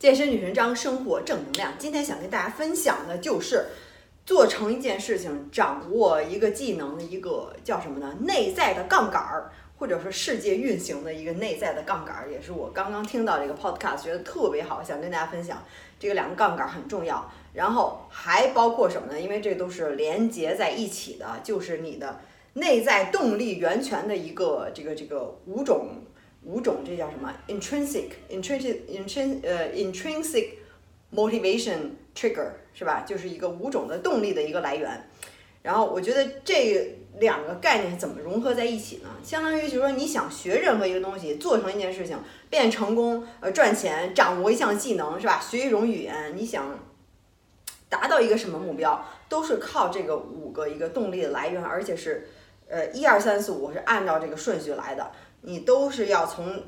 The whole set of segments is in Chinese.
健身女神张，生活正能量。今天想跟大家分享的就是做成一件事情，掌握一个技能的一个叫什么呢？内在的杠杆儿，或者说世界运行的一个内在的杠杆儿，也是我刚刚听到这个 podcast 觉得特别好，想跟大家分享。这个两个杠杆儿很重要，然后还包括什么呢？因为这都是连接在一起的，就是你的内在动力源泉的一个这个这个五种。五种，这叫什么？intrinsic intrinsic intrin 呃 intrinsic motivation trigger 是吧？就是一个五种的动力的一个来源。然后我觉得这两个概念怎么融合在一起呢？相当于就是说，你想学任何一个东西，做成一件事情，变成功，呃，赚钱，掌握一项技能是吧？学一种语言，你想达到一个什么目标，都是靠这个五个一个动力的来源，而且是呃一二三四五是按照这个顺序来的。你都是要从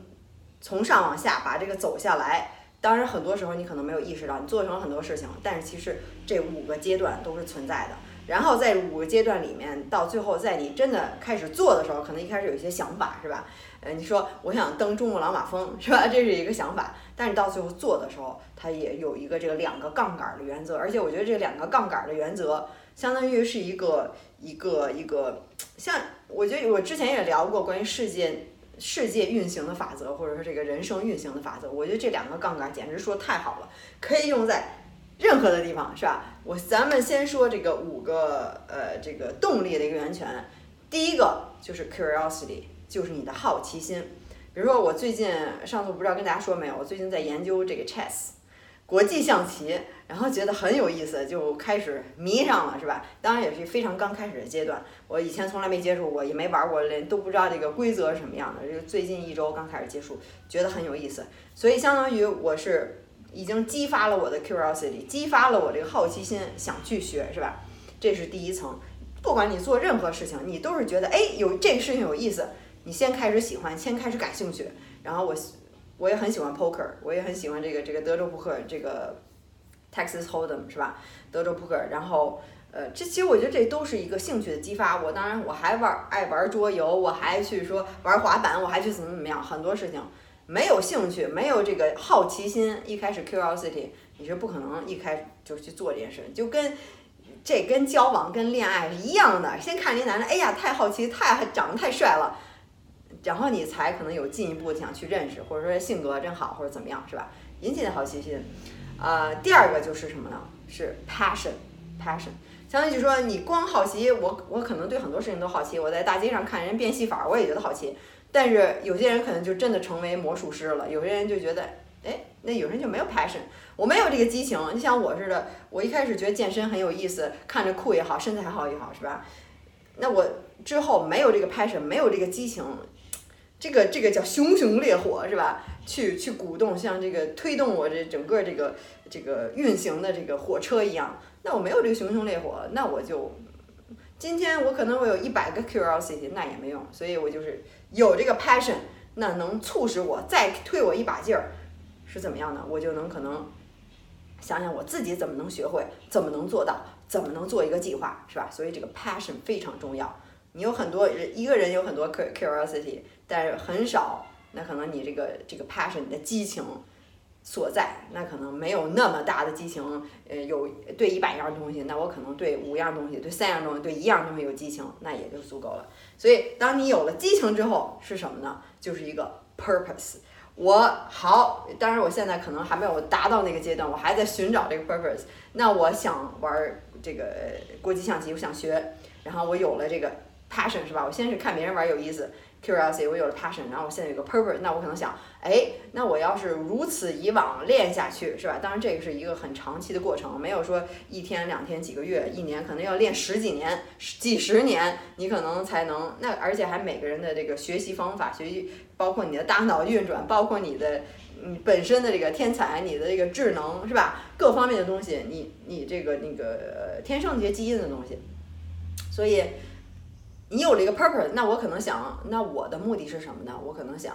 从上往下把这个走下来，当然很多时候你可能没有意识到，你做成了很多事情，但是其实这五个阶段都是存在的。然后在五个阶段里面，到最后在你真的开始做的时候，可能一开始有一些想法，是吧？呃，你说我想登珠穆朗玛峰，是吧？这是一个想法，但是到最后做的时候，它也有一个这个两个杠杆的原则，而且我觉得这两个杠杆的原则，相当于是一个一个一个，像我觉得我之前也聊过关于世界。世界运行的法则，或者说这个人生运行的法则，我觉得这两个杠杆简直说太好了，可以用在任何的地方，是吧？我咱们先说这个五个呃这个动力的一个源泉，第一个就是 curiosity，就是你的好奇心。比如说我最近上次不知道跟大家说没有，我最近在研究这个 chess。国际象棋，然后觉得很有意思，就开始迷上了，是吧？当然也是非常刚开始的阶段，我以前从来没接触过，也没玩过，连都不知道这个规则是什么样的。这个最近一周刚开始接触，觉得很有意思，所以相当于我是已经激发了我的 curiosity，激发了我这个好奇心，想去学，是吧？这是第一层。不管你做任何事情，你都是觉得，哎，有这个事情有意思，你先开始喜欢，先开始感兴趣，然后我。我也很喜欢 poker，我也很喜欢这个这个德州扑克，这个 Texas Hold'em 是吧？德州扑克，然后呃，这其实我觉得这都是一个兴趣的激发。我当然我还玩爱玩桌游，我还去说玩滑板，我还去怎么怎么样，很多事情没有兴趣，没有这个好奇心，一开始 curiosity 你是不可能一开始就去做这件事，就跟这跟交往跟恋爱是一样的，先看这男人，哎呀太好奇，太长得太帅了。然后你才可能有进一步想去认识，或者说性格真好，或者怎么样，是吧？引起的好奇心。呃，第二个就是什么呢？是 passion，passion。相当于就说，你光好奇，我我可能对很多事情都好奇。我在大街上看人变戏法，我也觉得好奇。但是有些人可能就真的成为魔术师了，有些人就觉得，哎，那有人就没有 passion，我没有这个激情。你像我似的，我一开始觉得健身很有意思，看着酷也好，身材好也好，是吧？那我之后没有这个 passion，没有这个激情。这个这个叫熊熊烈火是吧？去去鼓动，像这个推动我这整个这个这个运行的这个火车一样。那我没有这个熊熊烈火，那我就今天我可能我有一百个 curiosity，那也没用。所以我就是有这个 passion，那能促使我再推我一把劲儿，是怎么样的？我就能可能想想我自己怎么能学会，怎么能做到，怎么能做一个计划，是吧？所以这个 passion 非常重要。你有很多人，一个人有很多 curiosity，但是很少，那可能你这个这个 passion，你的激情所在，那可能没有那么大的激情。呃，有对一百样东西，那我可能对五样东西，对三样东西，对一样东西有激情，那也就足够了。所以，当你有了激情之后，是什么呢？就是一个 purpose。我好，当然我现在可能还没有达到那个阶段，我还在寻找这个 purpose。那我想玩这个国际象棋，我想学，然后我有了这个。passion 是吧？我先是看别人玩有意思，curiosity，我有了 passion，然后我现在有个 purpose，那我可能想，哎，那我要是如此以往练下去，是吧？当然这个是一个很长期的过程，没有说一天两天几个月，一年可能要练十几年、几十年，你可能才能那，而且还每个人的这个学习方法、学习，包括你的大脑运转，包括你的你本身的这个天才、你的这个智能，是吧？各方面的东西，你你这个那个天生这些基因的东西，所以。你有了一个 purpose，那我可能想，那我的目的是什么呢？我可能想，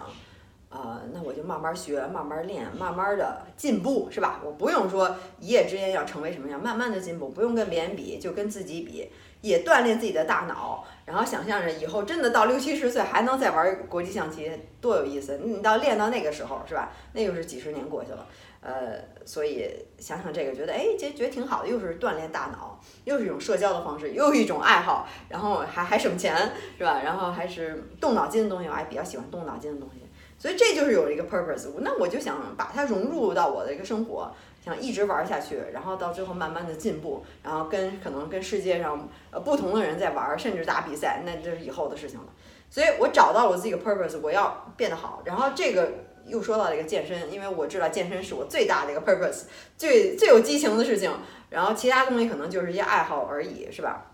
呃，那我就慢慢学，慢慢练，慢慢的进步，是吧？我不用说一夜之间要成为什么样，慢慢的进步，不用跟别人比，就跟自己比，也锻炼自己的大脑，然后想象着以后真的到六七十岁还能再玩国际象棋，多有意思！你到练到那个时候，是吧？那又是几十年过去了。呃，所以想想这个，觉得哎，这觉得挺好的，又是锻炼大脑，又是一种社交的方式，又一种爱好，然后还还省钱，是吧？然后还是动脑筋的东西，我还比较喜欢动脑筋的东西，所以这就是有了一个 purpose。那我就想把它融入到我的一个生活，想一直玩下去，然后到最后慢慢的进步，然后跟可能跟世界上呃不同的人在玩，甚至打比赛，那这是以后的事情了。所以我找到了我自己的 purpose，我要变得好，然后这个。又说到这个健身，因为我知道健身是我最大的一个 purpose，最最有激情的事情。然后其他东西可能就是一些爱好而已，是吧？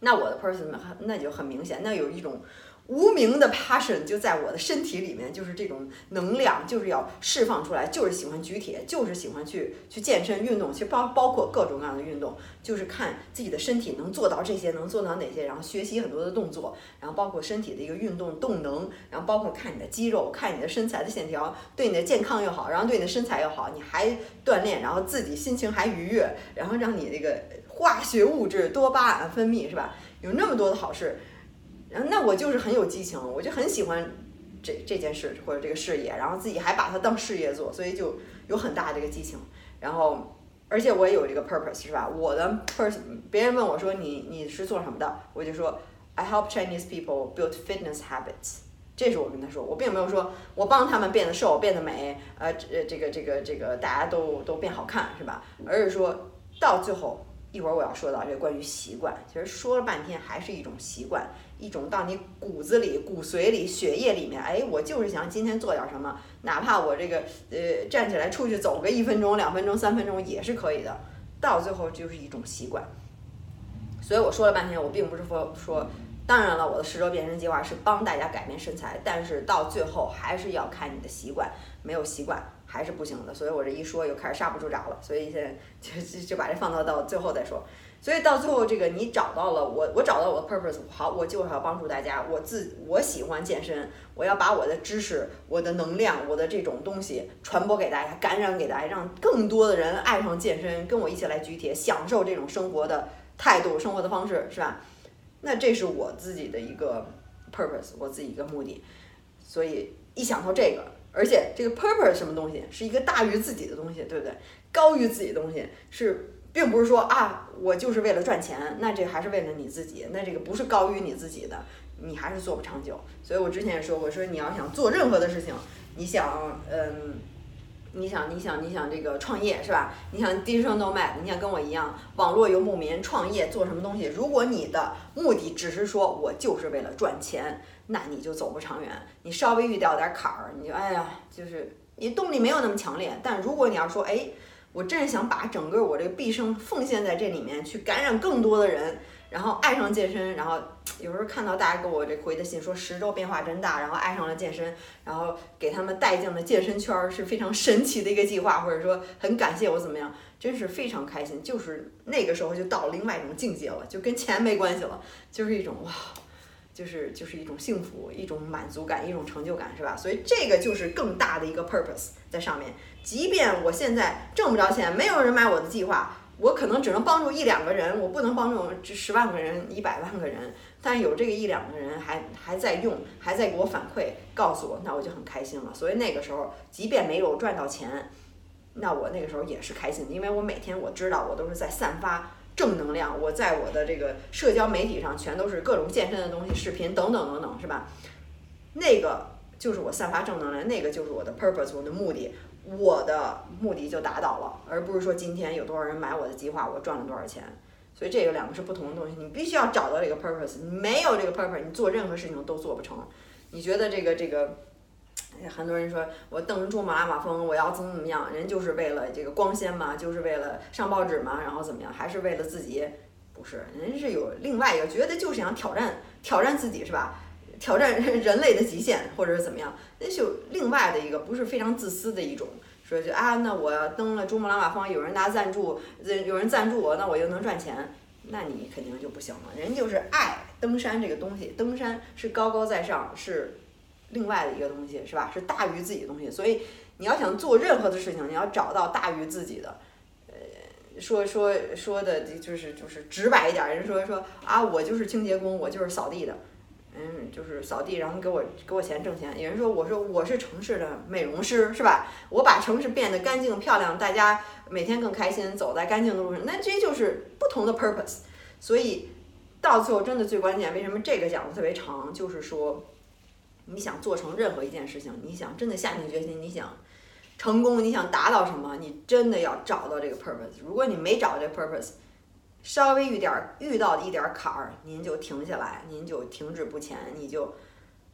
那我的 purpose 那就很明显，那有一种。无名的 passion 就在我的身体里面，就是这种能量，就是要释放出来，就是喜欢举铁，就是喜欢去去健身运动，去包包括各种各样的运动，就是看自己的身体能做到这些，能做到哪些，然后学习很多的动作，然后包括身体的一个运动动能，然后包括看你的肌肉，看你的身材的线条，对你的健康又好，然后对你的身材又好，你还锻炼，然后自己心情还愉悦，然后让你那个化学物质多巴胺分泌是吧？有那么多的好事。嗯那我就是很有激情，我就很喜欢这这件事或者这个事业，然后自己还把它当事业做，所以就有很大这个激情。然后，而且我也有这个 purpose 是吧？我的 purpose，别人问我说你你是做什么的，我就说 I help Chinese people build fitness habits。这是我跟他说，我并没有说我帮他们变得瘦、变得美，呃，这这个这个这个大家都都变好看是吧？而是说到最后一会儿我要说到这关于习惯，其实说了半天还是一种习惯。一种到你骨子里、骨髓里、血液里面，哎，我就是想今天做点什么，哪怕我这个呃站起来出去走个一分钟、两分钟、三分钟也是可以的。到最后就是一种习惯。所以我说了半天，我并不是说说，当然了，我的十周变身计划是帮大家改变身材，但是到最后还是要看你的习惯，没有习惯还是不行的。所以我这一说又开始刹不住闸了，所以现在 就就就把这放到到最后再说。所以到最后，这个你找到了我，我找到我的 purpose，好，我就是要帮助大家。我自我喜欢健身，我要把我的知识、我的能量、我的这种东西传播给大家，感染给大家，让更多的人爱上健身，跟我一起来举铁，享受这种生活的态度、生活的方式，是吧？那这是我自己的一个 purpose，我自己一个目的。所以一想到这个，而且这个 purpose 什么东西，是一个大于自己的东西，对不对？高于自己的东西是。并不是说啊，我就是为了赚钱，那这还是为了你自己，那这个不是高于你自己的，你还是做不长久。所以我之前也说过，说你要想做任何的事情，你想，嗯，你想，你想，你想这个创业是吧？你想 digital nomad，你想跟我一样，网络游牧民创业做什么东西？如果你的目的只是说我就是为了赚钱，那你就走不长远。你稍微遇到点坎儿，你就哎呀，就是你动力没有那么强烈。但如果你要说，哎。我真是想把整个我这个毕生奉献在这里面，去感染更多的人，然后爱上健身。然后有时候看到大家给我这回的信说十周变化真大，然后爱上了健身，然后给他们带进了健身圈是非常神奇的一个计划，或者说很感谢我怎么样，真是非常开心。就是那个时候就到了另外一种境界了，就跟钱没关系了，就是一种哇。就是就是一种幸福，一种满足感，一种成就感，是吧？所以这个就是更大的一个 purpose 在上面。即便我现在挣不着钱，没有人买我的计划，我可能只能帮助一两个人，我不能帮助这十万个人、一百万个人。但有这个一两个人还还在用，还在给我反馈，告诉我，那我就很开心了。所以那个时候，即便没有赚到钱，那我那个时候也是开心的，因为我每天我知道我都是在散发。正能量，我在我的这个社交媒体上全都是各种健身的东西、视频等等等等，是吧？那个就是我散发正能量，那个就是我的 purpose，我的目的，我的目的就达到了，而不是说今天有多少人买我的计划，我赚了多少钱。所以这个两个是不同的东西，你必须要找到这个 purpose，你没有这个 purpose，你做任何事情都做不成。你觉得这个这个？很多人说我登珠穆朗玛峰，我要怎么怎么样？人就是为了这个光鲜嘛，就是为了上报纸嘛，然后怎么样？还是为了自己？不是，人是有另外一个，觉得就是想挑战挑战自己，是吧？挑战人类的极限，或者是怎么样？那是有另外的一个，不是非常自私的一种，说就啊，那我要登了珠穆朗玛峰，有人拿赞助，有人赞助我，那我又能赚钱，那你肯定就不行了。人就是爱登山这个东西，登山是高高在上，是。另外的一个东西是吧？是大于自己的东西，所以你要想做任何的事情，你要找到大于自己的。呃，说说说的就是就是直白一点，人说说啊，我就是清洁工，我就是扫地的，嗯，就是扫地，然后给我给我钱挣钱。有人说，我说我是城市的美容师，是吧？我把城市变得干净漂亮，大家每天更开心，走在干净的路上。那这就是不同的 purpose。所以到最后，真的最关键，为什么这个讲的特别长？就是说，你想做成任何一件事情，你想真的下定决心，你想成功，你想达到什么，你真的要找到这个 purpose。如果你没找这个 purpose，稍微遇点遇到一点坎儿，您就停下来，您就停滞不前，你就，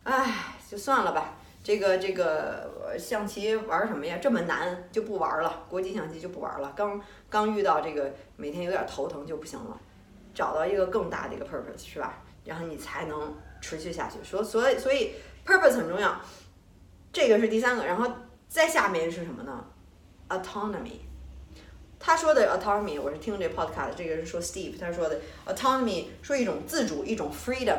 唉，就算了吧。这个这个象棋玩什么呀？这么难就不玩了，国际象棋就不玩了。刚刚遇到这个每天有点头疼就不行了，找到一个更大的一个 purpose 是吧？然后你才能持续下去。说所以所以 purpose 很重要，这个是第三个。然后再下面是什么呢？autonomy。他说的 autonomy，我是听这 podcast，这个是说 Steve 他说的 autonomy，说一种自主，一种 freedom，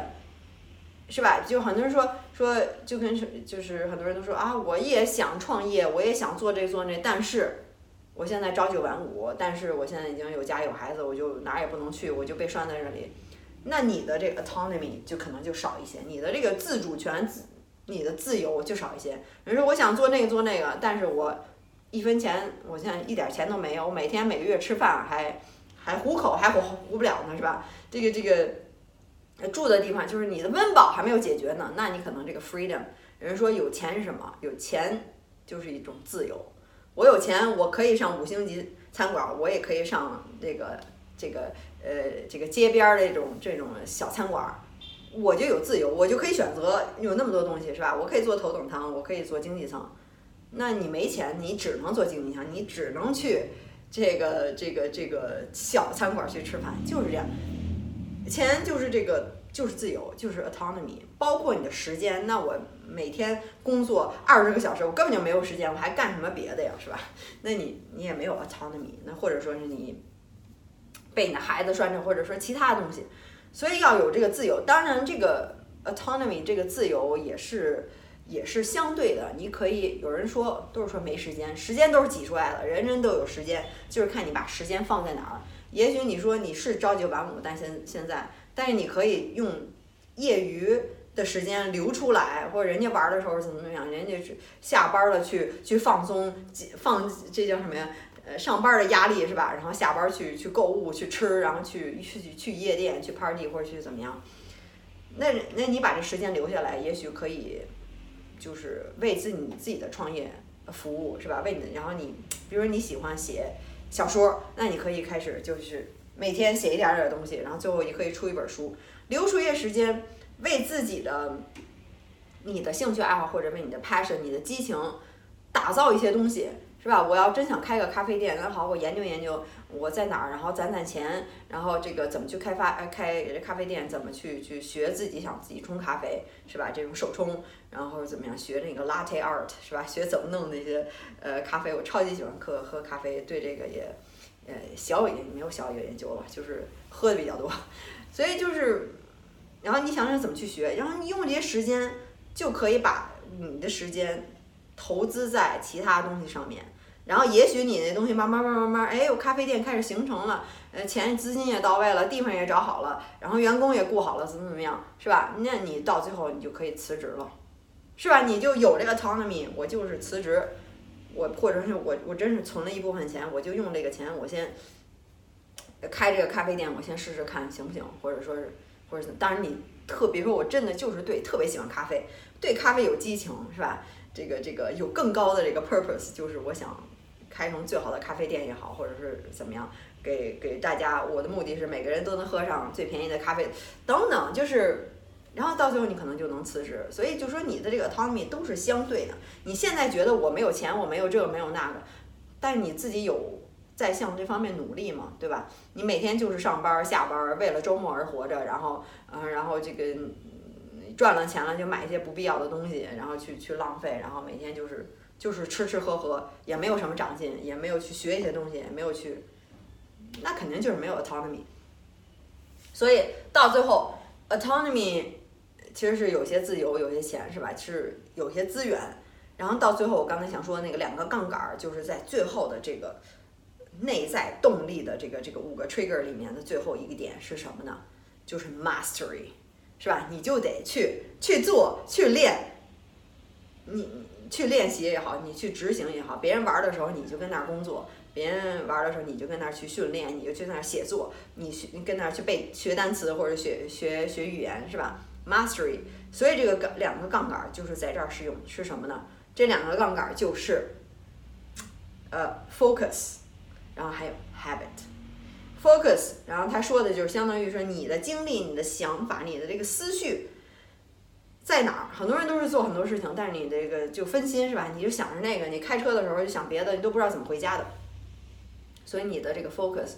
是吧？就很多人说说就跟就是很多人都说啊，我也想创业，我也想做这做那，但是我现在朝九晚五，但是我现在已经有家有孩子，我就哪也不能去，我就被拴在这里。那你的这个 autonomy 就可能就少一些，你的这个自主权、自你的自由就少一些。人说我想做那个做那个，但是我。一分钱，我现在一点钱都没有。我每天每个月吃饭还还糊口，还糊糊不了呢，是吧？这个这个住的地方就是你的温饱还没有解决呢，那你可能这个 freedom。人说有钱是什么？有钱就是一种自由。我有钱，我可以上五星级餐馆，我也可以上这个这个呃这个街边儿这种这种小餐馆，我就有自由，我就可以选择有那么多东西，是吧？我可以坐头等舱，我可以坐经济舱。那你没钱，你只能做经济舱，你只能去这个这个这个小餐馆去吃饭，就是这样。钱就是这个，就是自由，就是 autonomy，包括你的时间。那我每天工作二十个小时，我根本就没有时间，我还干什么别的呀，是吧？那你你也没有 autonomy，那或者说是你被你的孩子拴着，或者说其他东西，所以要有这个自由。当然，这个 autonomy 这个自由也是。也是相对的，你可以有人说都是说没时间，时间都是挤出来的，人人都有时间，就是看你把时间放在哪儿。也许你说你是朝九晚五，但现现在，但是你可以用业余的时间留出来，或者人家玩的时候怎么怎么样，人家是下班了去去放松，放这叫什么呀？呃，上班的压力是吧？然后下班去去购物去吃，然后去去去夜店去 party 或者去怎么样？那那你把这时间留下来，也许可以。就是为自你自己的创业服务是吧？为你的，然后你，比如说你喜欢写小说，那你可以开始就是每天写一点点东西，然后最后也可以出一本书，留出一些时间为自己的你的兴趣爱好或者为你的 passion、你的激情打造一些东西。是吧？我要真想开个咖啡店，那好，我研究研究我在哪儿，然后攒攒钱，然后这个怎么去开发呃开咖啡店，怎么去去学自己想自己冲咖啡，是吧？这种手冲，然后怎么样学那个 latte art，是吧？学怎么弄那些呃咖啡，我超级喜欢喝喝咖啡，对这个也呃小有研没有小有研究了，就是喝的比较多，所以就是，然后你想想怎么去学，然后你用这些时间就可以把你的时间。投资在其他东西上面，然后也许你那东西慢慢慢慢慢，哎，我咖啡店开始形成了，呃，钱资金也到位了，地方也找好了，然后员工也雇好了，怎么怎么样，是吧？那你到最后你就可以辞职了，是吧？你就有这个 autonomy，我就是辞职，我或者是我我真是存了一部分钱，我就用这个钱，我先开这个咖啡店，我先试试看行不行，或者说是或者当然你特别说我真的就是对特别喜欢咖啡，对咖啡有激情，是吧？这个这个有更高的这个 purpose，就是我想开成最好的咖啡店也好，或者是怎么样，给给大家，我的目的是每个人都能喝上最便宜的咖啡，等等，就是，然后到最后你可能就能辞职。所以就说你的这个 Tommy 都是相对的。你现在觉得我没有钱，我没有这个没有那个，但是你自己有在向这方面努力嘛，对吧？你每天就是上班下班，为了周末而活着，然后嗯，然后这个。赚了钱了就买一些不必要的东西，然后去去浪费，然后每天就是就是吃吃喝喝，也没有什么长进，也没有去学一些东西，也没有去，那肯定就是没有 autonomy。所以到最后，autonomy 其实是有些自由，有些钱，是吧？是有些资源。然后到最后，我刚才想说那个两个杠杆，就是在最后的这个内在动力的这个这个五个 trigger 里面的最后一个点是什么呢？就是 mastery。是吧？你就得去去做去练，你去练习也好，你去执行也好，别人玩的时候你就跟那儿工作，别人玩的时候你就跟那儿去训练，你就去那儿写作，你去跟那儿去背学单词或者学学学语言，是吧？Mastery，所以这个杠两个杠杆就是在这儿使用，是什么呢？这两个杠杆就是呃 focus，然后还有 habit。focus，然后他说的就是相当于说你的经历、你的想法、你的这个思绪在哪儿？很多人都是做很多事情，但是你这个就分心是吧？你就想着那个，你开车的时候就想别的，你都不知道怎么回家的。所以你的这个 focus，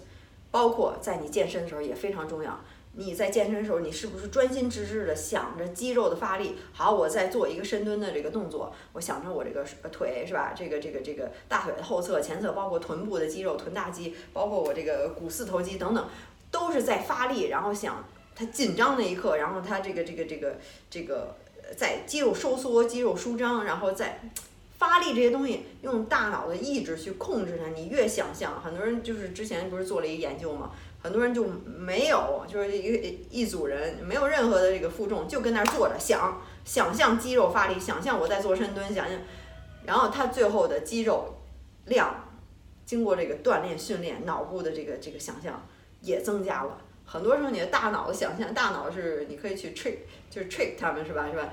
包括在你健身的时候也非常重要。你在健身的时候，你是不是专心致志的想着肌肉的发力？好，我在做一个深蹲的这个动作，我想着我这个腿是吧？这个这个这个大腿的后侧、前侧，包括臀部的肌肉、臀大肌，包括我这个股四头肌等等，都是在发力。然后想它紧张那一刻，然后它这个这个这个这个在肌肉收缩、肌肉舒张，然后在发力这些东西，用大脑的意志去控制它。你越想象，很多人就是之前不是做了一个研究吗？很多人就没有，就是一个一组人，没有任何的这个负重，就跟那儿坐着想，想象肌肉发力，想象我在做深蹲，想象，然后他最后的肌肉量，经过这个锻炼训练，脑部的这个这个想象也增加了。很多时候你的大脑的想象，大脑是你可以去 trick，就是 trick 他们是吧？是吧？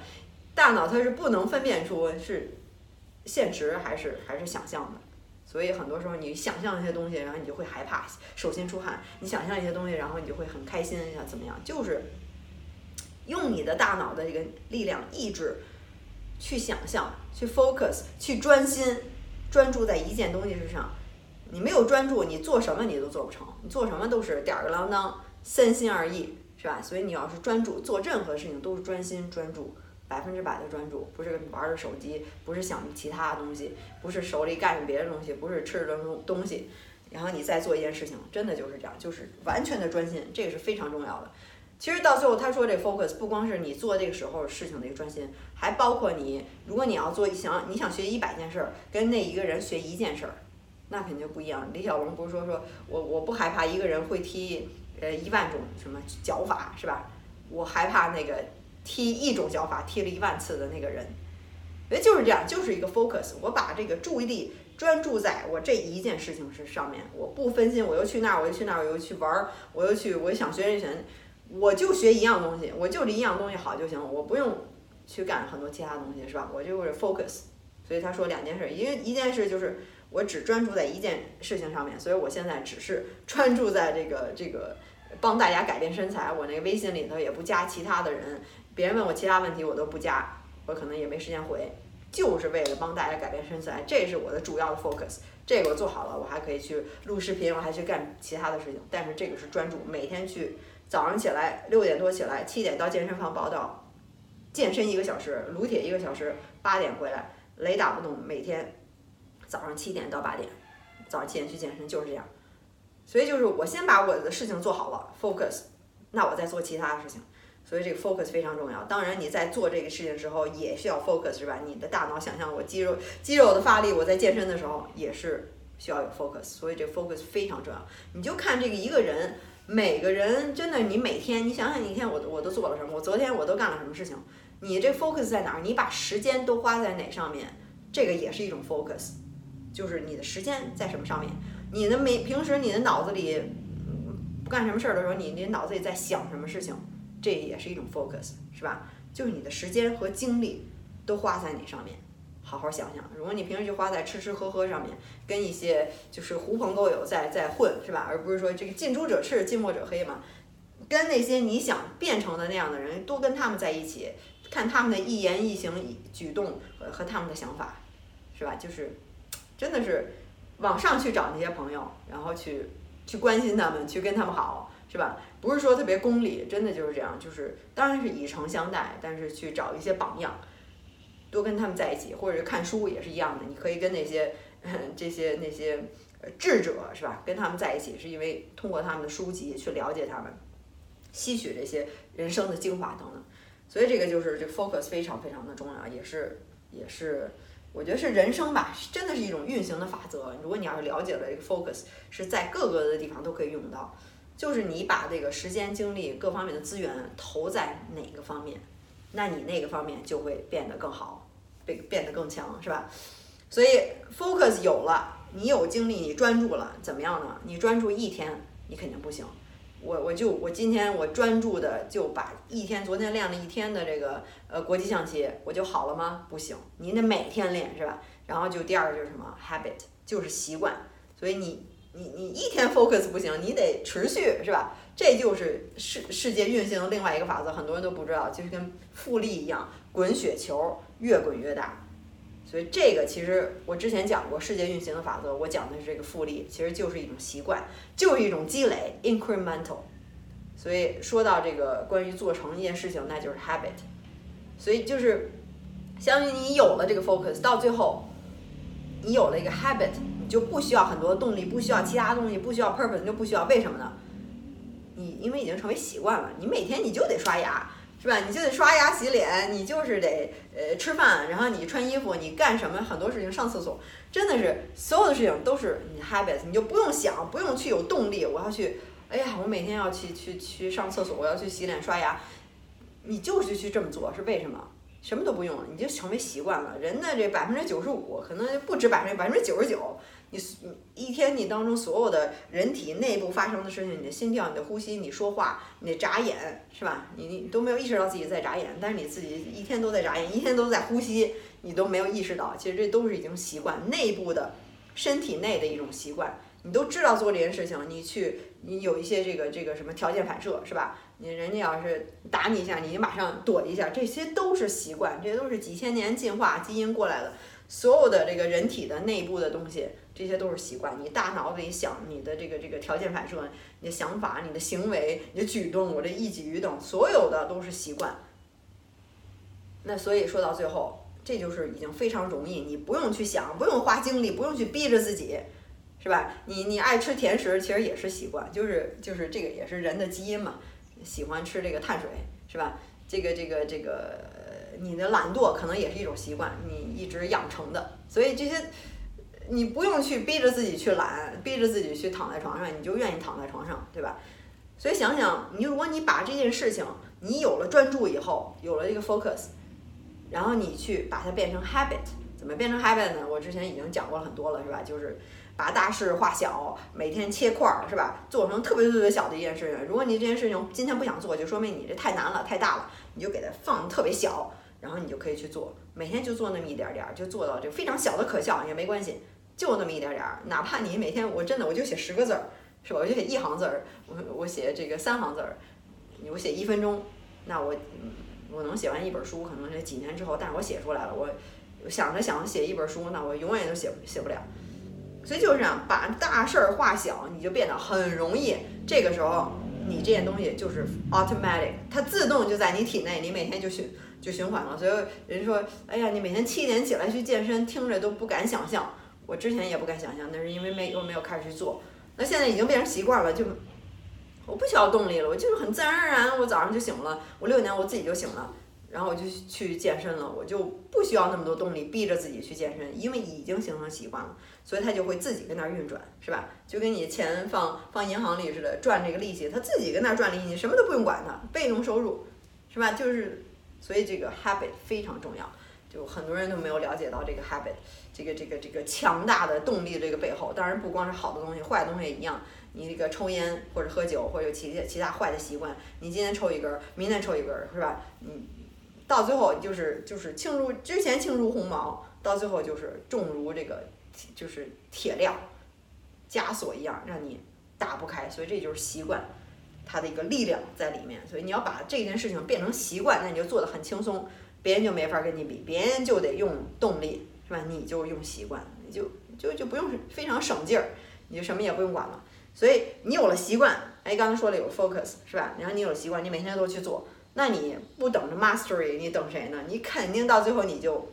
大脑它是不能分辨出是现实还是还是想象的。所以很多时候你想象一些东西，然后你就会害怕，手心出汗。你想象一些东西，然后你就会很开心，想怎么样？就是用你的大脑的这个力量、意志去想象、去 focus、去专心，专注在一件东西之上。你没有专注，你做什么你都做不成，你做什么都是吊儿郎当、三心二意，是吧？所以你要是专注，做任何事情都是专心专注。百分之百的专注，不是玩着手机，不是想其他的东西，不是手里干着别的东西，不是吃着东东西，然后你再做一件事情，真的就是这样，就是完全的专心，这个是非常重要的。其实到最后他说这 focus 不光是你做这个时候事情的一个专心，还包括你，如果你要做想你想学一百件事儿，跟那一个人学一件事儿，那肯定不一样。李小龙不是说说我我不害怕一个人会踢呃一万种什么脚法是吧？我害怕那个。踢一种脚法踢了一万次的那个人，哎，就是这样，就是一个 focus。我把这个注意力专注在我这一件事情是上面，我不分心，我又去那儿，我又去那儿，我又去玩儿，我又去，我想学人学，我就学一样东西，我就这一样东西好就行，我不用去干很多其他东西，是吧？我就是 focus。所以他说两件事，因为一件事就是我只专注在一件事情上面，所以我现在只是专注在这个这个帮大家改变身材，我那个微信里头也不加其他的人。别人问我其他问题，我都不加，我可能也没时间回，就是为了帮大家改变身材，这是我的主要的 focus。这个我做好了，我还可以去录视频，我还去干其他的事情。但是这个是专注，每天去早上起来六点多起来，七点到健身房报道，健身一个小时，撸铁一个小时，八点回来，雷打不动，每天早上七点到八点，早上七点去健身，就是这样。所以就是我先把我的事情做好了，focus，那我再做其他的事情。所以这个 focus 非常重要。当然，你在做这个事情的时候也需要 focus，是吧？你的大脑想象我肌肉肌肉的发力，我在健身的时候也是需要有 focus。所以这个 focus 非常重要。你就看这个一个人，每个人真的，你每天你想想，一天我我都做了什么？我昨天我都干了什么事情？你这 focus 在哪儿？你把时间都花在哪上面？这个也是一种 focus，就是你的时间在什么上面？你的每平时你的脑子里不干什么事儿的时候，你你脑子里在想什么事情？这也是一种 focus，是吧？就是你的时间和精力都花在哪上面？好好想想。如果你平时就花在吃吃喝喝上面，跟一些就是狐朋狗友在在混，是吧？而不是说这个近朱者赤，近墨者黑嘛。跟那些你想变成的那样的人，多跟他们在一起，看他们的一言一行、举动和和他们的想法，是吧？就是真的是往上去找那些朋友，然后去去关心他们，去跟他们好。是吧？不是说特别功利，真的就是这样。就是当然是以诚相待，但是去找一些榜样，多跟他们在一起，或者是看书也是一样的。你可以跟那些 这些那些智者是吧？跟他们在一起，是因为通过他们的书籍去了解他们，吸取这些人生的精华等等。所以这个就是这 focus 非常非常的重要，也是也是我觉得是人生吧，真的是一种运行的法则。如果你要是了解了这个 focus，是在各个的地方都可以用到。就是你把这个时间、精力各方面的资源投在哪个方面，那你那个方面就会变得更好，变变得更强，是吧？所以 focus 有了，你有精力，你专注了，怎么样呢？你专注一天，你肯定不行。我我就我今天我专注的就把一天昨天练了一天的这个呃国际象棋，我就好了吗？不行，你得每天练，是吧？然后就第二个就是什么 habit，就是习惯。所以你你你一天 focus 不行，你得持续，是吧？这就是世世界运行的另外一个法则，很多人都不知道，就是跟复利一样，滚雪球越滚越大。所以这个其实我之前讲过世界运行的法则，我讲的是这个复利，其实就是一种习惯，就是一种积累 （incremental）。所以说到这个关于做成一件事情，那就是 habit。所以就是，相当于你有了这个 focus，到最后你有了一个 habit，就不需要很多动力，不需要其他东西，不需要 purpose，就不需要为什么呢？你因为已经成为习惯了，你每天你就得刷牙。是吧？你就得刷牙洗脸，你就是得呃吃饭，然后你穿衣服，你干什么？很多事情上厕所，真的是所有的事情都是你 habit，你就不用想，不用去有动力。我要去，哎呀，我每天要去去去上厕所，我要去洗脸刷牙，你就是去这么做，是为什么？什么都不用了，你就成为习惯了。人的这百分之九十五，可能不止百分之百分之九十九。你一天你当中所有的人体内部发生的事情，你的心跳、你的呼吸、你说话、你眨眼，是吧？你你都没有意识到自己在眨眼，但是你自己一天都在眨眼，一天都在呼吸，你都没有意识到。其实这都是已经习惯，内部的身体内的一种习惯。你都知道做这件事情，你去你有一些这个这个什么条件反射，是吧？你人家要是打你一下，你马上躲一下，这些都是习惯，这些都是几千年进化基因过来的。所有的这个人体的内部的东西，这些都是习惯。你大脑里想你的这个这个条件反射，你的想法、你的行为、你的举动，我这一举一动，所有的都是习惯。那所以说到最后，这就是已经非常容易，你不用去想，不用花精力，不用去逼着自己，是吧？你你爱吃甜食，其实也是习惯，就是就是这个也是人的基因嘛，喜欢吃这个碳水，是吧？这个这个这个。你的懒惰可能也是一种习惯，你一直养成的，所以这些你不用去逼着自己去懒，逼着自己去躺在床上，你就愿意躺在床上，对吧？所以想想，你如果你把这件事情，你有了专注以后，有了这个 focus，然后你去把它变成 habit，怎么变成 habit 呢？我之前已经讲过了很多了，是吧？就是把大事化小，每天切块儿，是吧？做成特别特别小的一件事情。如果你这件事情今天不想做，就说明你这太难了，太大了，你就给它放特别小。然后你就可以去做，每天就做那么一点点儿，就做到这非常小的可笑也没关系，就那么一点点儿。哪怕你每天我真的我就写十个字儿，是吧？我就写一行字儿，我我写这个三行字儿，我写一分钟，那我我能写完一本书，可能是几年之后，但是我写出来了。我想着想着写一本书，那我永远都写写不了。所以就是这样，把大事儿化小，你就变得很容易。这个时候，你这件东西就是 automatic，它自动就在你体内，你每天就去。就循环了，所以人说，哎呀，你每天七点起来去健身，听着都不敢想象。我之前也不敢想象，那是因为没有没有开始去做。那现在已经变成习惯了，就我不需要动力了，我就是很自然而然，我早上就醒了。我六点我自己就醒了，然后我就去健身了，我就不需要那么多动力逼着自己去健身，因为已经形成习惯了，所以它就会自己跟那儿运转，是吧？就跟你钱放放银行里似的，赚这个利息，它自己跟那儿赚利息，什么都不用管它，被动收入，是吧？就是。所以这个 habit 非常重要，就很多人都没有了解到这个 habit，这个这个这个强大的动力这个背后，当然不光是好的东西，坏的东西也一样。你这个抽烟或者喝酒或者有其其他坏的习惯，你今天抽一根，明天抽一根，是吧？你到最后就是就是轻如之前轻如鸿毛，到最后就是重如这个就是铁链枷锁一样，让你打不开。所以这就是习惯。它的一个力量在里面，所以你要把这件事情变成习惯，那你就做的很轻松，别人就没法跟你比，别人就得用动力，是吧？你就用习惯，你就就就不用非常省劲儿，你就什么也不用管了。所以你有了习惯，哎，刚才说了有 focus，是吧？然后你有了习惯，你每天都去做，那你不等着 mastery，你等谁呢？你肯定到最后你就，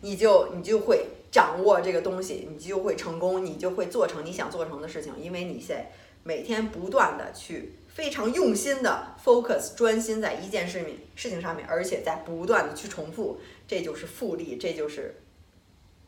你就你就会掌握这个东西，你就会成功，你就会做成你想做成的事情，因为你在。每天不断的去非常用心的 focus 专心在一件事情事情上面，而且在不断的去重复，这就是复利，这就是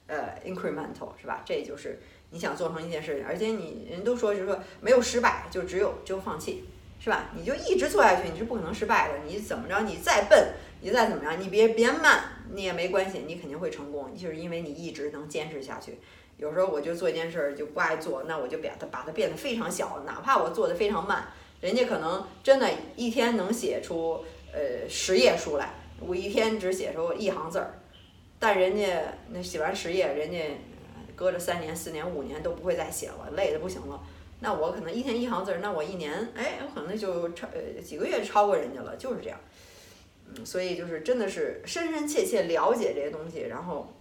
呃 incremental 是吧？这就是你想做成一件事情，而且你人都说就是说没有失败，就只有只有放弃，是吧？你就一直做下去，你是不可能失败的。你怎么着，你再笨，你再怎么样，你别别慢，你也没关系，你肯定会成功，就是因为你一直能坚持下去。有时候我就做一件事儿就不爱做，那我就把它把它变得非常小，哪怕我做的非常慢，人家可能真的一天能写出呃十页书来，我一天只写出一行字儿，但人家那写完十页，人家。搁着三年、四年、五年都不会再写了，累的不行了。那我可能一天一行字儿，那我一年，哎，我可能就超呃几个月超过人家了，就是这样。嗯，所以就是真的是深深切切了解这些东西，然后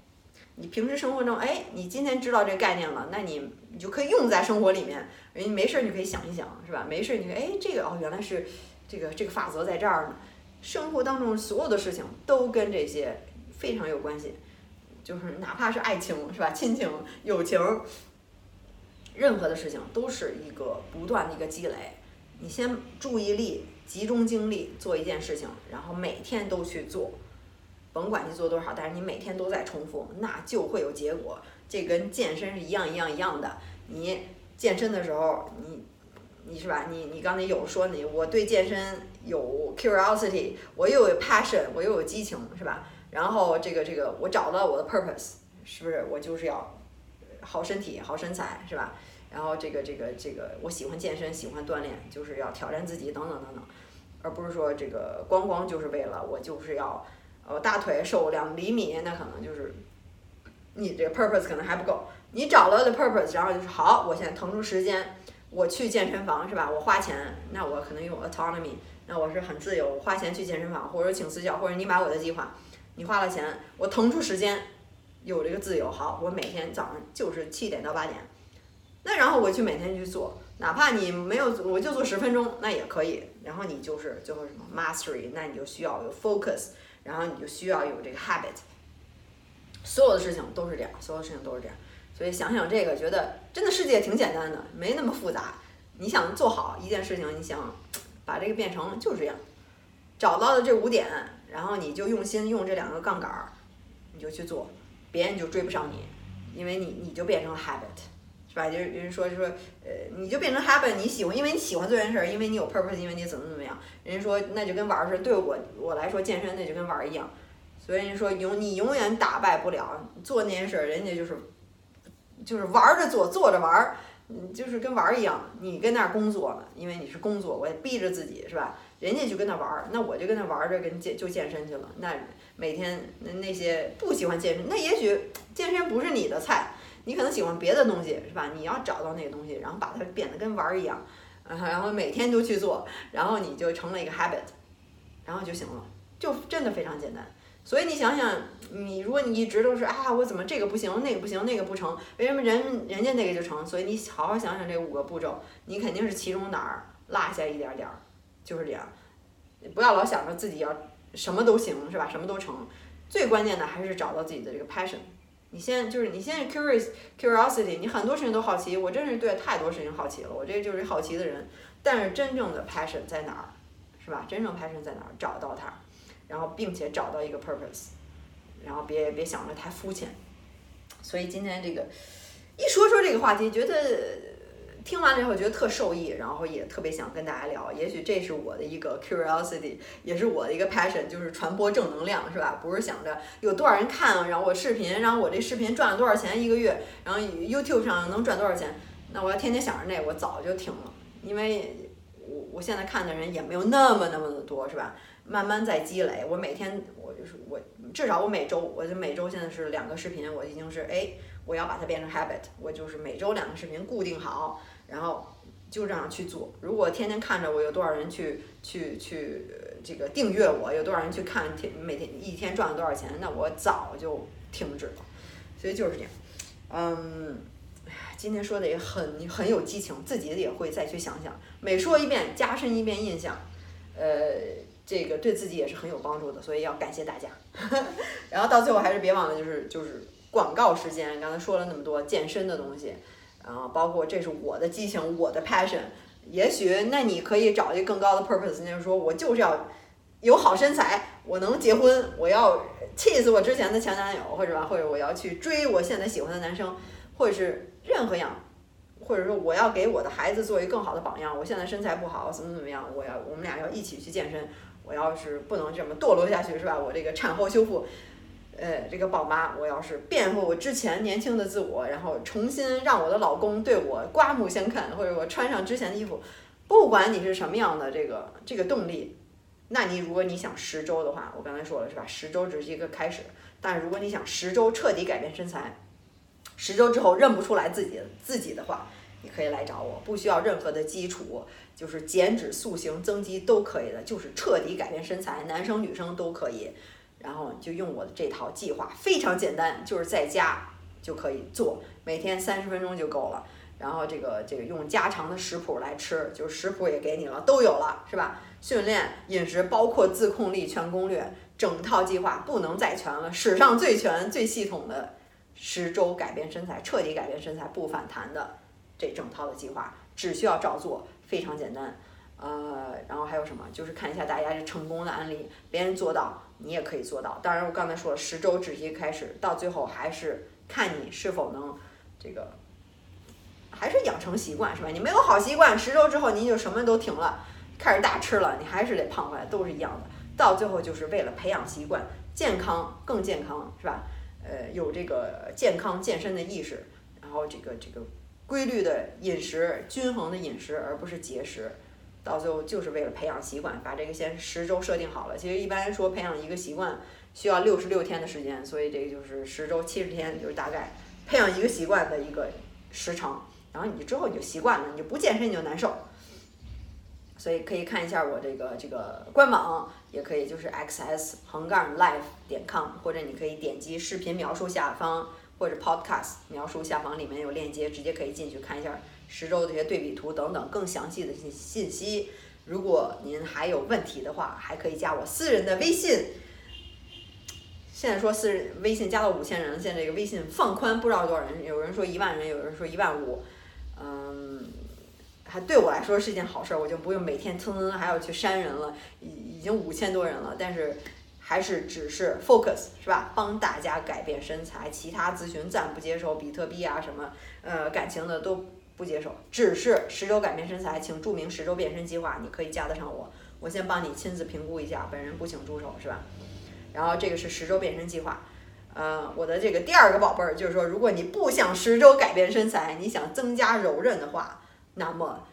你平时生活中，哎，你今天知道这概念了，那你你就可以用在生活里面。人没事儿你可以想一想，是吧？没事儿你说，哎，这个哦，原来是这个这个法则在这儿呢。生活当中所有的事情都跟这些非常有关系。就是哪怕是爱情是吧，亲情、友情，任何的事情都是一个不断的一个积累。你先注意力集中精力做一件事情，然后每天都去做，甭管你做多少，但是你每天都在重复，那就会有结果。这跟健身是一样一样一样的。你健身的时候，你你是吧？你你刚才有说你我对健身有 curiosity，我又有 passion，我又有激情，是吧？然后这个这个，我找到我的 purpose，是不是？我就是要好身体、好身材，是吧？然后这个这个这个，我喜欢健身，喜欢锻炼，就是要挑战自己，等等等等，而不是说这个光光就是为了我就是要呃大腿瘦两厘米，那可能就是你这个 purpose 可能还不够。你找到的 purpose，然后就是好，我现在腾出时间，我去健身房，是吧？我花钱，那我可能有 autonomy，那我是很自由，花钱去健身房，或者请私教，或者你买我的计划。你花了钱，我腾出时间，有这个自由，好，我每天早上就是七点到八点，那然后我去每天去做，哪怕你没有，我就做十分钟，那也可以。然后你就是最后什么 mastery，那你就需要有 focus，然后你就需要有这个 habit。所有的事情都是这样，所有的事情都是这样。所以想想这个，觉得真的世界挺简单的，没那么复杂。你想做好一件事情，你想把这个变成就是这样，找到了这五点。然后你就用心用这两个杠杆儿，你就去做，别人就追不上你，因为你你就变成了 habit，是吧？就是有人说就说，呃，你就变成 habit，你喜欢，因为你喜欢做这件事儿，因为你有 purpose，因为你怎么怎么样。人家说那就跟玩儿似的，对我我来说健身那就跟玩儿一样。所以人家说永你永远打败不了做那件事儿，人家就是就是玩着做，做着玩儿，嗯，就是跟玩儿一样。你跟那儿工作呢，因为你是工作，我也逼着自己，是吧？人家就跟那玩儿，那我就跟那玩着，跟健就健身去了。那每天那那些不喜欢健身，那也许健身不是你的菜，你可能喜欢别的东西，是吧？你要找到那个东西，然后把它变得跟玩儿一样，然后每天都去做，然后你就成了一个 habit，然后就行了，就真的非常简单。所以你想想，你如果你一直都是啊，我怎么这个不行，那个不行，那个不成，为什么人人家那个就成？所以你好好想想这五个步骤，你肯定是其中哪儿落下一点点儿。就是这样，不要老想着自己要什么都行，是吧？什么都成。最关键的还是找到自己的这个 passion。你先就是你现在 curious curiosity，你很多事情都好奇。我真是对太多事情好奇了，我这就是好奇的人。但是真正的 passion 在哪儿，是吧？真正 passion 在哪儿？找到它，然后并且找到一个 purpose，然后别别想着太肤浅。所以今天这个一说说这个话题，觉得。听完了以后觉得特受益，然后也特别想跟大家聊。也许这是我的一个 curiosity，也是我的一个 passion，就是传播正能量，是吧？不是想着有多少人看，然后我视频，然后我这视频赚了多少钱一个月，然后 YouTube 上能赚多少钱，那我要天天想着那，我早就停了。因为我我现在看的人也没有那么那么的多，是吧？慢慢在积累。我每天我就是我至少我每周，我就每周现在是两个视频，我已经是哎，我要把它变成 habit，我就是每周两个视频固定好。然后就这样去做。如果天天看着我有多少人去去去这个订阅我，有多少人去看天每天一天赚了多少钱，那我早就停止了。所以就是这样。嗯，哎呀，今天说的也很很有激情，自己也会再去想想，每说一遍加深一遍印象。呃，这个对自己也是很有帮助的，所以要感谢大家。然后到最后还是别忘了，就是就是广告时间。刚才说了那么多健身的东西。啊，包括这是我的激情，我的 passion。也许那你可以找一个更高的 purpose，就是说我就是要有好身材，我能结婚，我要气死我之前的前男友，或者吧，或者我要去追我现在喜欢的男生，或者是任何样，或者说我要给我的孩子做一个更好的榜样。我现在身材不好，怎么怎么样，我要我们俩要一起去健身。我要是不能这么堕落下去，是吧？我这个产后修复，呃，这个宝妈，我要是变回我之前年轻的自我，然后重新让我的老公对我刮目相看，或者我穿上之前的衣服，不管你是什么样的这个这个动力，那你如果你想十周的话，我刚才说了是吧？十周只是一个开始，但如果你想十周彻底改变身材，十周之后认不出来自己自己的话，你可以来找我，不需要任何的基础。就是减脂塑形增肌都可以的，就是彻底改变身材，男生女生都可以。然后就用我的这套计划，非常简单，就是在家就可以做，每天三十分钟就够了。然后这个这个用家常的食谱来吃，就是食谱也给你了，都有了，是吧？训练、饮食，包括自控力全攻略，整套计划不能再全了，史上最全、最系统的十周改变身材、彻底改变身材不反弹的这整套的计划，只需要照做。非常简单，呃，然后还有什么？就是看一下大家这成功的案例，别人做到，你也可以做到。当然，我刚才说了，十周只是一开始，到最后还是看你是否能这个，还是养成习惯，是吧？你没有好习惯，十周之后你就什么都停了，开始大吃了，你还是得胖回来，都是一样的。到最后就是为了培养习惯，健康更健康，是吧？呃，有这个健康健身的意识，然后这个这个。规律的饮食，均衡的饮食，而不是节食，到最后就是为了培养习惯，把这个先十周设定好了。其实一般说，培养一个习惯需要六十六天的时间，所以这个就是十周七十天，就是大概培养一个习惯的一个时长。然后你之后你就习惯了，你就不健身你就难受。所以可以看一下我这个这个官网，也可以就是 xs 横杠 life 点 com，或者你可以点击视频描述下方。或者 Podcast 描述下方里面有链接，直接可以进去看一下十周这些对比图等等更详细的信信息。如果您还有问题的话，还可以加我私人的微信。现在说私人微信加到五千人，现在这个微信放宽，不知道多少人，有人说一万人，有人说一万五，嗯，还对我来说是件好事，我就不用每天蹭蹭还要去删人了，已已经五千多人了，但是。还是只是 focus 是吧？帮大家改变身材，其他咨询暂不接受，比特币啊什么，呃，感情的都不接受。只是十周改变身材，请注明十周变身计划，你可以加得上我，我先帮你亲自评估一下，本人不请助手是吧？然后这个是十周变身计划，呃，我的这个第二个宝贝儿就是说，如果你不想十周改变身材，你想增加柔韧的话，那么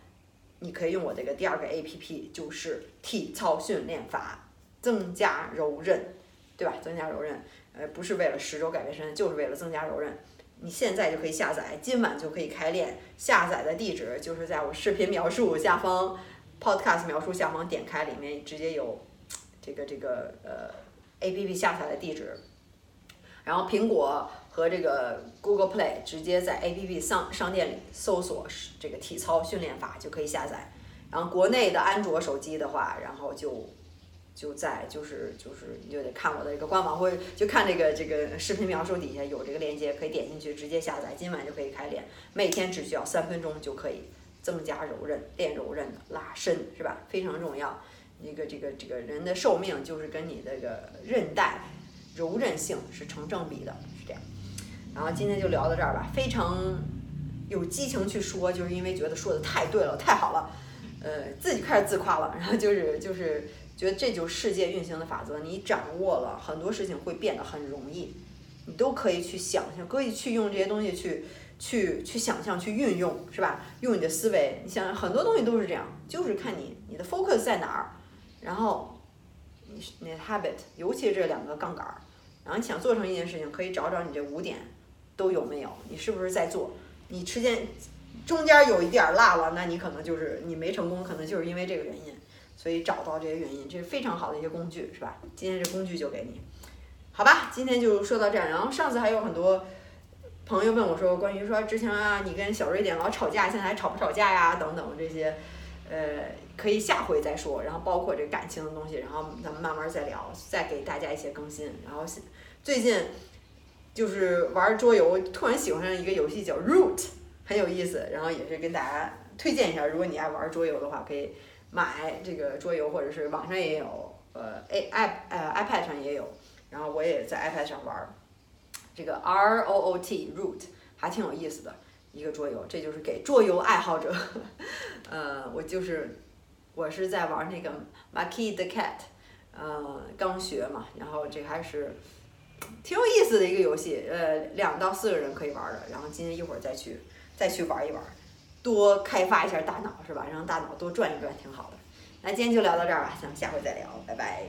你可以用我这个第二个 A P P，就是体操训练法。增加柔韧，对吧？增加柔韧，呃，不是为了十周改变身材，就是为了增加柔韧。你现在就可以下载，今晚就可以开练。下载的地址就是在我视频描述下方，Podcast 描述下方点开，里面直接有这个这个呃 APP 下载的地址。然后苹果和这个 Google Play 直接在 APP 商商店里搜索这个体操训练法就可以下载。然后国内的安卓手机的话，然后就。就在就是就是你就得看我的一个官网，或者就看这个这个视频描述底下有这个链接，可以点进去直接下载，今晚就可以开练，每天只需要三分钟就可以增加柔韧，练柔韧的拉伸是吧？非常重要。一个这个这个人的寿命就是跟你这个韧带柔韧性是成正比的，是这样。然后今天就聊到这儿吧，非常有激情去说，就是因为觉得说的太对了，太好了，呃，自己开始自夸了，然后就是就是。觉得这就是世界运行的法则，你掌握了很多事情会变得很容易，你都可以去想象，可以去用这些东西去去去想象，去运用，是吧？用你的思维，你想很多东西都是这样，就是看你你的 focus 在哪儿，然后你你的 habit，尤其这两个杠杆儿，然后你想做成一件事情，可以找找你这五点都有没有，你是不是在做？你之间中间有一点落了，那你可能就是你没成功，可能就是因为这个原因。所以找到这些原因，这是非常好的一些工具，是吧？今天这工具就给你，好吧？今天就说到这儿。然后上次还有很多朋友问我说，关于说之前啊，你跟小瑞典老吵架，现在还吵不吵架呀？等等这些，呃，可以下回再说。然后包括这感情的东西，然后咱们慢慢再聊，再给大家一些更新。然后最近就是玩桌游，突然喜欢上一个游戏叫 Root，很有意思。然后也是跟大家推荐一下，如果你爱玩桌游的话，可以。买这个桌游，或者是网上也有，呃，A i 呃 iPad 上也有，然后我也在 iPad 上玩儿，这个 R O O T Root 还挺有意思的，一个桌游，这就是给桌游爱好者。呃，我就是我是在玩那个 Maki the Cat，呃，刚学嘛，然后这还是挺有意思的一个游戏，呃，两到四个人可以玩的。然后今天一会儿再去再去玩一玩，多开发一下大脑是吧？让大脑多转一转挺好的。那今天就聊到这儿吧，咱们下回再聊，拜拜。